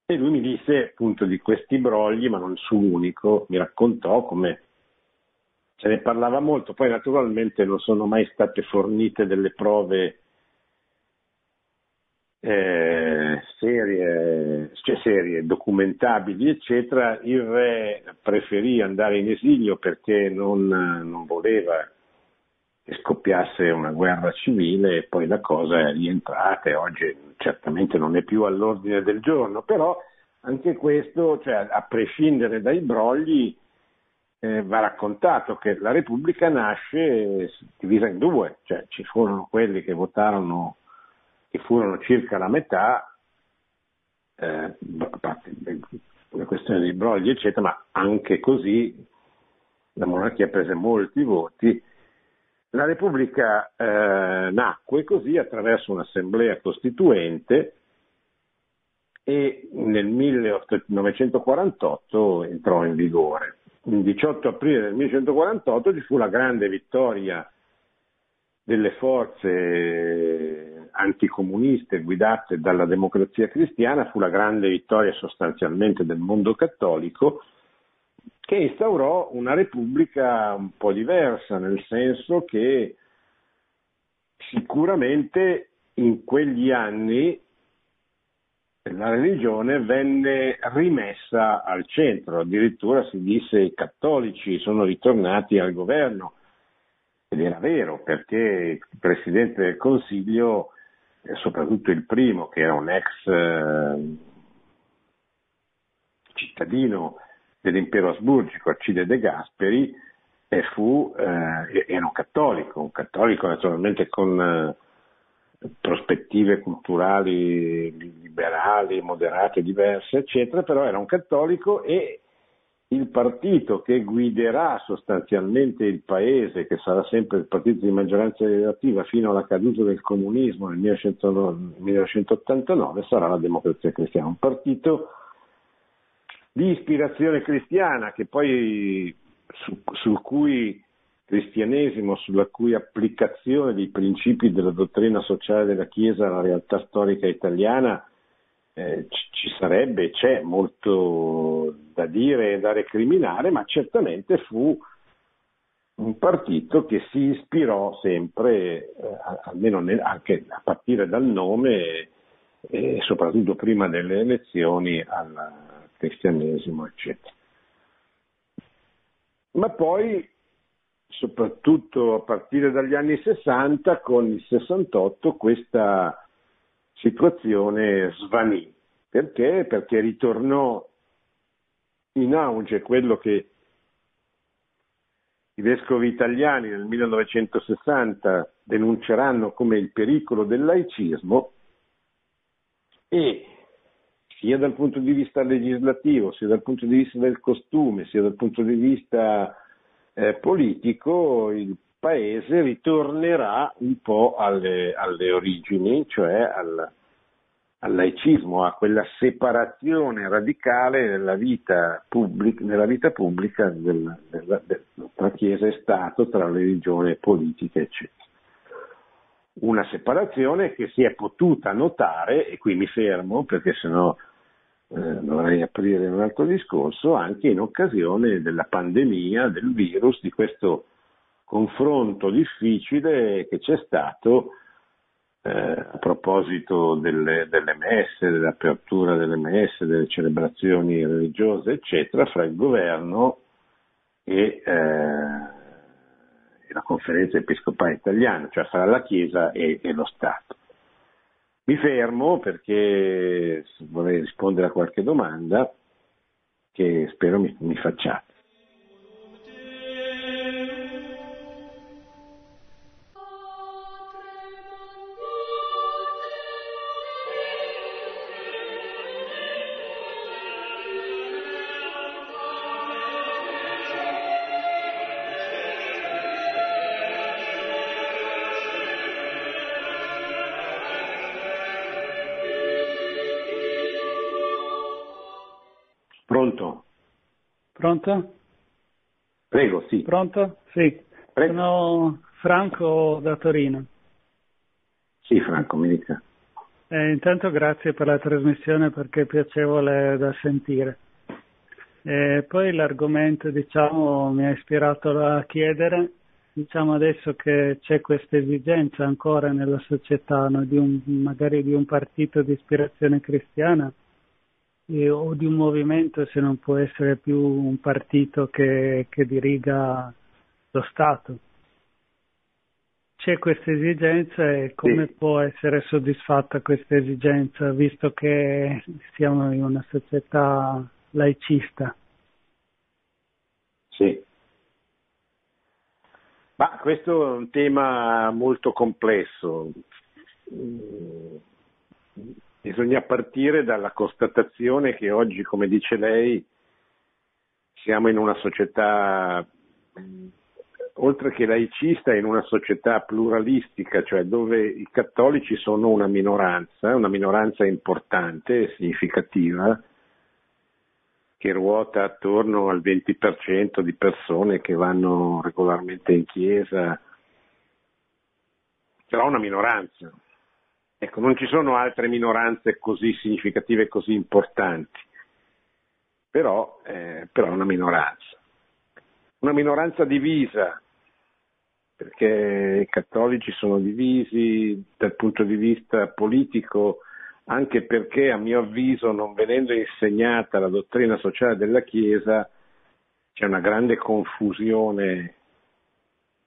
E lui mi disse appunto di questi brogli, ma non su unico, mi raccontò come se ne parlava molto, poi naturalmente non sono mai state fornite delle prove eh, serie, cioè serie, documentabili, eccetera, il re preferì andare in esilio perché non, non voleva che scoppiasse una guerra civile e poi la cosa è rientrata e oggi certamente non è più all'ordine del giorno, però anche questo, cioè, a prescindere dai brogli, eh, va raccontato che la Repubblica nasce divisa in due, cioè ci furono quelli che votarono che furono circa la metà, eh, a parte la questione dei brogli, eccetera, ma anche così la monarchia prese molti voti. La Repubblica eh, nacque così attraverso un'assemblea costituente e nel 1948 entrò in vigore. Il 18 aprile del 1948 ci fu la grande vittoria delle forze anticomuniste guidate dalla democrazia cristiana fu la grande vittoria sostanzialmente del mondo cattolico che instaurò una repubblica un po' diversa, nel senso che sicuramente in quegli anni la religione venne rimessa al centro, addirittura si disse i cattolici sono ritornati al governo. Ed era vero perché il Presidente del Consiglio, soprattutto il primo che era un ex eh, cittadino dell'impero asburgico, Alcide De Gasperi, fu, eh, era un cattolico, un cattolico naturalmente con eh, prospettive culturali liberali, moderate, diverse, eccetera, però era un cattolico e il partito che guiderà sostanzialmente il paese, che sarà sempre il partito di maggioranza relativa fino alla caduta del comunismo nel 1989, sarà la democrazia cristiana, un partito di ispirazione cristiana che poi su, sul cui cristianesimo, sulla cui applicazione dei principi della dottrina sociale della Chiesa alla realtà storica italiana eh, ci sarebbe, c'è molto da dire e da recriminare, ma certamente fu un partito che si ispirò sempre, eh, almeno nel, anche a partire dal nome e soprattutto prima delle elezioni, al cristianesimo, eccetera. Ma poi soprattutto a partire dagli anni 60, con il 68 questa situazione svanì. Perché? Perché ritornò in auge quello che i vescovi italiani nel 1960 denunceranno come il pericolo del laicismo e sia dal punto di vista legislativo, sia dal punto di vista del costume, sia dal punto di vista eh, politico il paese ritornerà un po' alle, alle origini, cioè al, al, laicismo, a quella separazione radicale nella vita, pubblic, nella vita pubblica del, del, del, tra Chiesa e Stato, tra religione e politica, eccetera. Una separazione che si è potuta notare, e qui mi fermo perché sennò eh, dovrei aprire un altro discorso, anche in occasione della pandemia, del virus, di questo confronto difficile che c'è stato eh, a proposito delle, delle, messe, dell'apertura delle messe, delle celebrazioni religiose, eccetera, fra il governo e, eh, e la conferenza episcopale italiana, cioè fra la Chiesa e, e lo Stato. Mi fermo perché vorrei rispondere a qualche domanda che spero mi, mi facciate. Pronto? Prego, sì. Pronto? Sì. Prego. Sono Franco da Torino. Sì, Franco, mi dica. Eh, intanto grazie per la trasmissione perché è piacevole da sentire. E poi l'argomento diciamo, mi ha ispirato a chiedere, diciamo adesso che c'è questa esigenza ancora nella società no, di un, magari di un partito di ispirazione cristiana, eh, o di un movimento se non può essere più un partito che, che diriga lo Stato. C'è questa esigenza e come sì. può essere soddisfatta questa esigenza visto che siamo in una società laicista? Sì. Ma questo è un tema molto complesso Bisogna partire dalla constatazione che oggi, come dice lei, siamo in una società, oltre che laicista, in una società pluralistica, cioè dove i cattolici sono una minoranza, una minoranza importante e significativa, che ruota attorno al 20% di persone che vanno regolarmente in chiesa sarà una minoranza. Ecco, non ci sono altre minoranze così significative e così importanti, però, eh, però è una minoranza. Una minoranza divisa, perché i cattolici sono divisi dal punto di vista politico, anche perché a mio avviso, non venendo insegnata la dottrina sociale della Chiesa, c'è una grande confusione.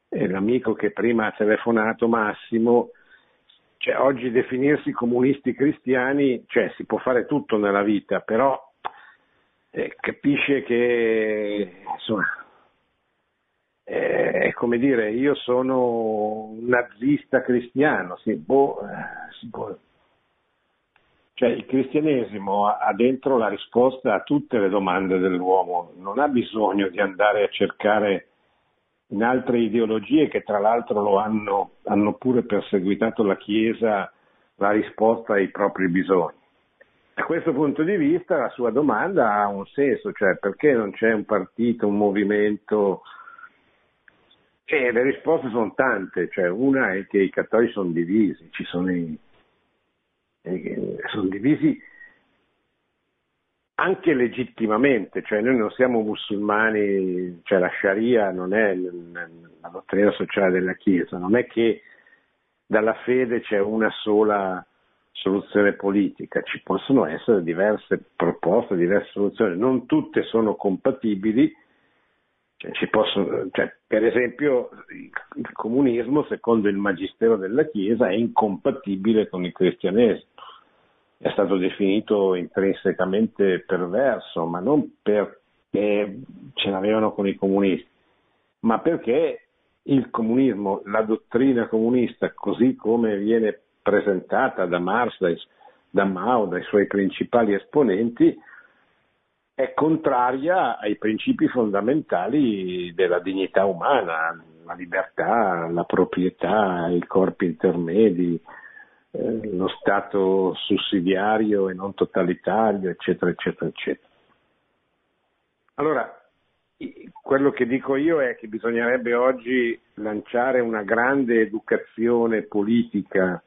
E l'amico che prima ha telefonato, Massimo, cioè, oggi definirsi comunisti cristiani, cioè si può fare tutto nella vita, però eh, capisce che insomma, eh, è come dire, io sono un nazista cristiano, si può, eh, si può. Cioè il cristianesimo ha dentro la risposta a tutte le domande dell'uomo, non ha bisogno di andare a cercare in altre ideologie che tra l'altro lo hanno, hanno pure perseguitato la Chiesa la risposta ai propri bisogni. Da questo punto di vista la sua domanda ha un senso, cioè perché non c'è un partito, un movimento? E le risposte sono tante, cioè una è che i cattolici sono divisi, ci sono i, sono divisi anche legittimamente, cioè noi non siamo musulmani, cioè la Sharia non è la dottrina sociale della Chiesa, non è che dalla fede c'è una sola soluzione politica, ci possono essere diverse proposte, diverse soluzioni, non tutte sono compatibili, cioè, possono, cioè, per esempio il comunismo secondo il magistero della Chiesa è incompatibile con il cristianesimo è stato definito intrinsecamente perverso, ma non perché ce l'avevano con i comunisti, ma perché il comunismo, la dottrina comunista, così come viene presentata da Marx, da Mao, dai suoi principali esponenti, è contraria ai principi fondamentali della dignità umana, la libertà, la proprietà, i corpi intermedi, eh, lo Stato sussidiario e non totalitario, eccetera, eccetera, eccetera. Allora, quello che dico io è che bisognerebbe oggi lanciare una grande educazione politica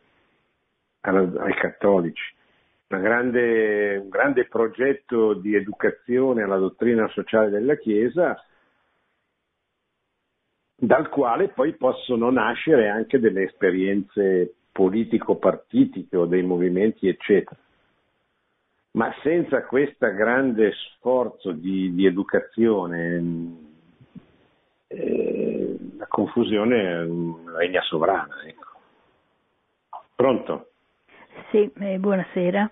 ai cattolici, grande, un grande progetto di educazione alla dottrina sociale della Chiesa, dal quale poi possono nascere anche delle esperienze politico-partitiche o dei movimenti, eccetera. Ma senza questo grande sforzo di, di educazione, eh, la confusione regna sovrana. Ecco. Pronto? Sì, eh, buonasera.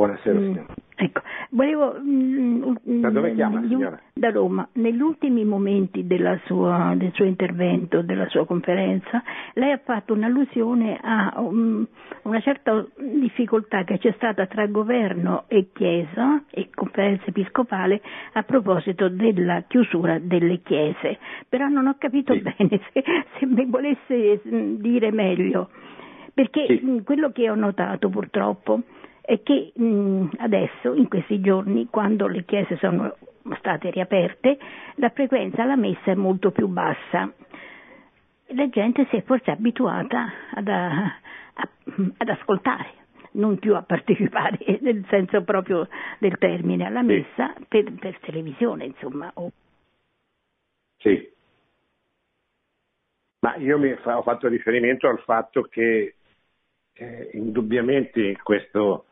Buonasera mm. Ecco, volevo... Mm, da dove chiama signora? Da Roma. Negli ultimi momenti sua, del suo intervento, della sua conferenza, lei ha fatto un'allusione a um, una certa difficoltà che c'è stata tra governo e Chiesa e conferenza episcopale a proposito della chiusura delle chiese. Però non ho capito sì. bene se, se mi volesse mm, dire meglio. Perché sì. quello che ho notato purtroppo è che mh, adesso, in questi giorni, quando le chiese sono state riaperte, la frequenza alla messa è molto più bassa. La gente si è forse abituata ad, a, a, ad ascoltare, non più a partecipare, nel senso proprio del termine, alla messa sì. per, per, televisione, insomma. Sì. Ma io mi fa, ho fatto riferimento al fatto che eh, indubbiamente questo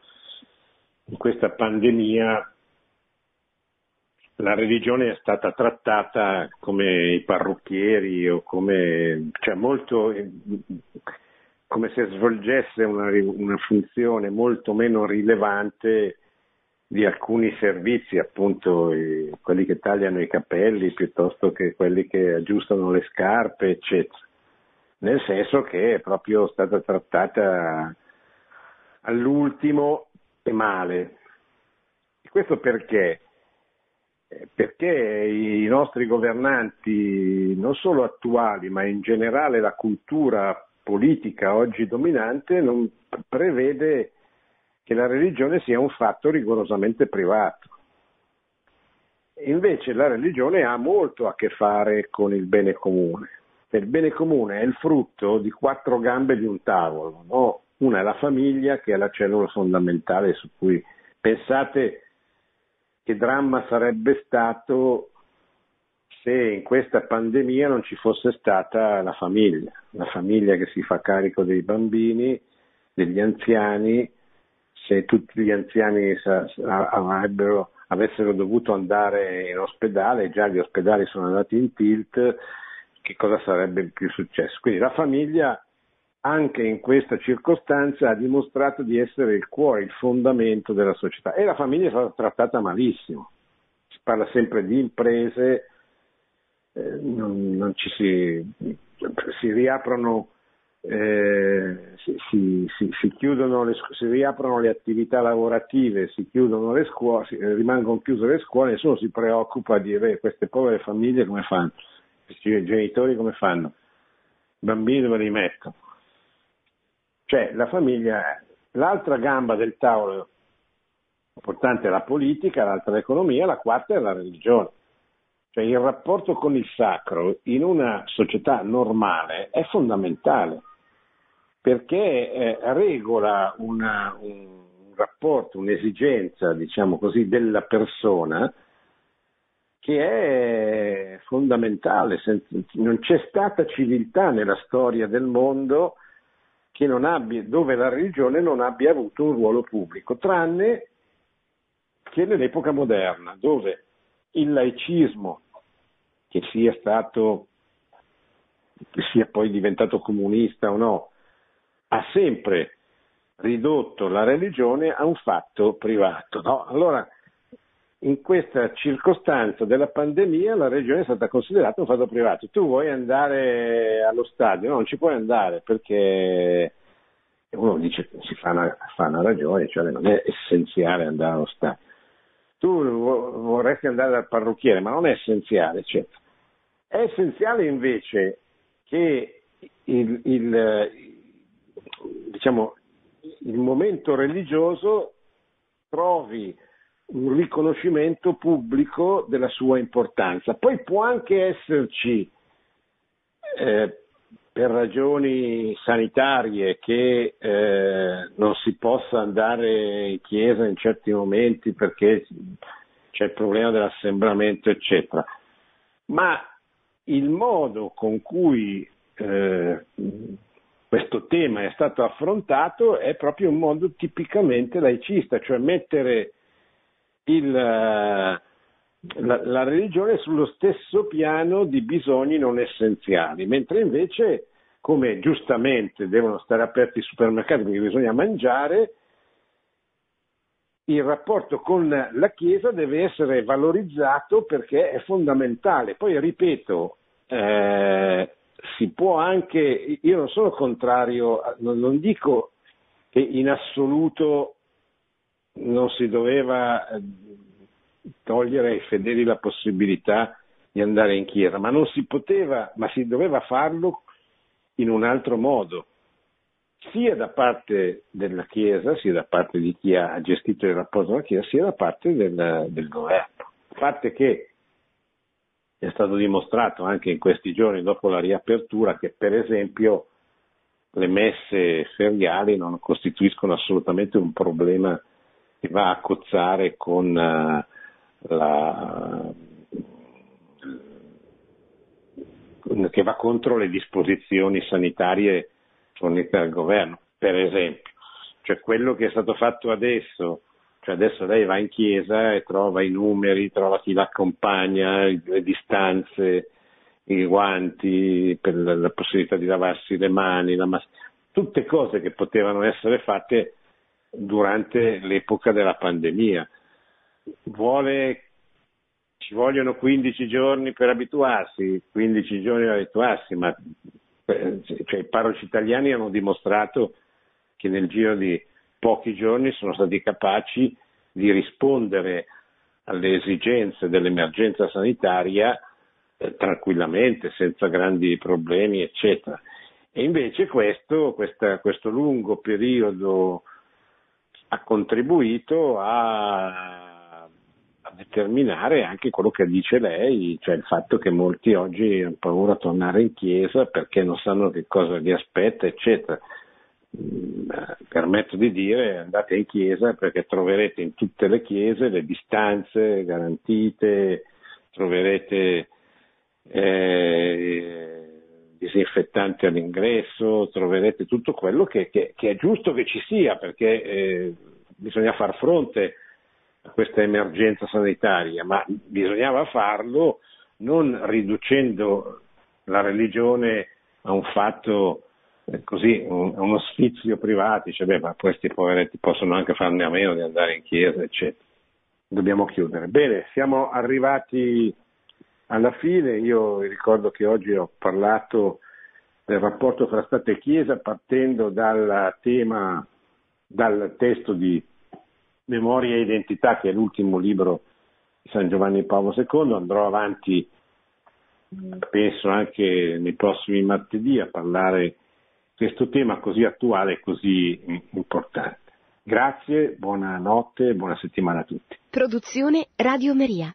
in questa pandemia la religione è stata trattata come i parrucchieri o come, cioè molto, come se svolgesse una, una funzione molto meno rilevante di alcuni servizi, appunto quelli che tagliano i capelli piuttosto che quelli che aggiustano le scarpe, eccetera. Nel senso che è proprio stata trattata all'ultimo male. E questo perché? Eh, perché i nostri governanti, non solo attuali, ma in generale la cultura politica oggi dominante, non prevede che la religione sia un fatto rigorosamente privato. Invece la religione ha molto a che fare con il bene comune. il bene comune è il frutto di quattro gambe di un tavolo, no? Una è la famiglia che è la cellula fondamentale su cui pensate che dramma sarebbe stato se in questa pandemia non ci fosse stata la famiglia, la famiglia che si fa carico dei bambini, degli anziani, se tutti gli anziani avessero dovuto andare in ospedale, già gli ospedali sono andati in tilt, che cosa sarebbe più successo? Quindi la famiglia anche in questa circostanza ha dimostrato di essere il cuore, il fondamento della società e la famiglia è stata trattata malissimo. Si parla sempre di imprese, eh, non, non ci si, si riaprono, eh, si, si, le, si riaprono le attività lavorative, si chiudono le scuole, rimangono chiuse le scuole, nessuno si preoccupa di dire queste povere famiglie come fanno, questi genitori come fanno, i bambini dove li mettono. Cioè la famiglia, l'altra gamba del tavolo importante è la politica, l'altra l'economia, la quarta è la religione. Cioè il rapporto con il sacro in una società normale è fondamentale perché eh, regola una, un rapporto, un'esigenza, diciamo così, della persona che è fondamentale. Non c'è stata civiltà nella storia del mondo abbia, dove la religione non abbia avuto un ruolo pubblico, tranne che nell'epoca moderna, dove il laicismo, che sia stato, che sia poi diventato comunista o no, ha sempre ridotto la religione a un fatto privato. No? Allora, in questa circostanza della pandemia la religione è stata considerata un fatto privato. Tu vuoi andare allo stadio? No, non ci puoi andare perché uno dice che si fa una, fa una ragione, cioè non è essenziale andare allo stadio tu vorresti andare dal parrucchiere, ma non è essenziale, eccetera. È essenziale invece che il, il, diciamo, il momento religioso trovi un riconoscimento pubblico della sua importanza. Poi può anche esserci eh, per ragioni sanitarie che eh, non si possa andare in chiesa in certi momenti perché c'è il problema dell'assembramento, eccetera. Ma il modo con cui eh, questo tema è stato affrontato è proprio un modo tipicamente laicista, cioè mettere il, la, la, religione sullo stesso piano di bisogni non essenziali, mentre invece come giustamente devono stare aperti i supermercati perché bisogna mangiare, il rapporto con la Chiesa deve essere valorizzato perché è fondamentale. Poi ripeto, eh, si può anche, io non sono contrario, non, non dico che in assoluto non si doveva eh, togliere ai fedeli la possibilità di andare in chiesa, ma non si poteva, ma si doveva farlo in un altro modo, sia da parte della Chiesa, sia da parte di chi ha gestito il rapporto con la Chiesa, sia da parte del, del governo. A parte che è stato dimostrato anche in questi giorni dopo la riapertura che per esempio le messe feriali non costituiscono assolutamente un problema che va a cozzare con uh, la, che va contro le disposizioni sanitarie fornite dal governo, per esempio. Cioè quello che è stato fatto adesso, cioè adesso lei va in chiesa e trova i numeri, trova chi l'accompagna, le distanze, i guanti, per la possibilità di lavarsi le mani, mas- tutte cose che potevano essere fatte durante l'epoca della pandemia. Vuole ci vogliono 15 giorni per abituarsi, 15 giorni per abituarsi, ma eh, cioè, i parroci italiani hanno dimostrato che nel giro di pochi giorni sono stati capaci di rispondere alle esigenze dell'emergenza sanitaria eh, tranquillamente, senza grandi problemi, eccetera. E invece questo, questa, questo lungo periodo ha contribuito a a determinare anche quello che dice lei, cioè il fatto che molti oggi hanno paura a tornare in chiesa perché non sanno che cosa li aspetta, eccetera. Mm, permetto di dire andate in chiesa perché troverete in tutte le chiese le distanze garantite, troverete eh, disinfettanti all'ingresso, troverete tutto quello che, che, che, è giusto che ci sia perché eh, bisogna far fronte a questa emergenza sanitaria, ma bisognava farlo non riducendo la religione a un fatto eh, così, un, uno sfizio privato, dice beh ma questi poveretti possono anche farne a meno di andare in chiesa, eccetera. Dobbiamo chiudere. Bene, siamo arrivati alla fine, io ricordo che oggi ho parlato del rapporto fra Stato e Chiesa partendo dal tema, dal testo di Memoria e Identità, che è l'ultimo libro di San Giovanni Paolo II, andrò avanti, penso anche nei prossimi martedì, a parlare di questo tema così attuale e così importante. Grazie, buonanotte e buona settimana a tutti. Produzione Radio Maria.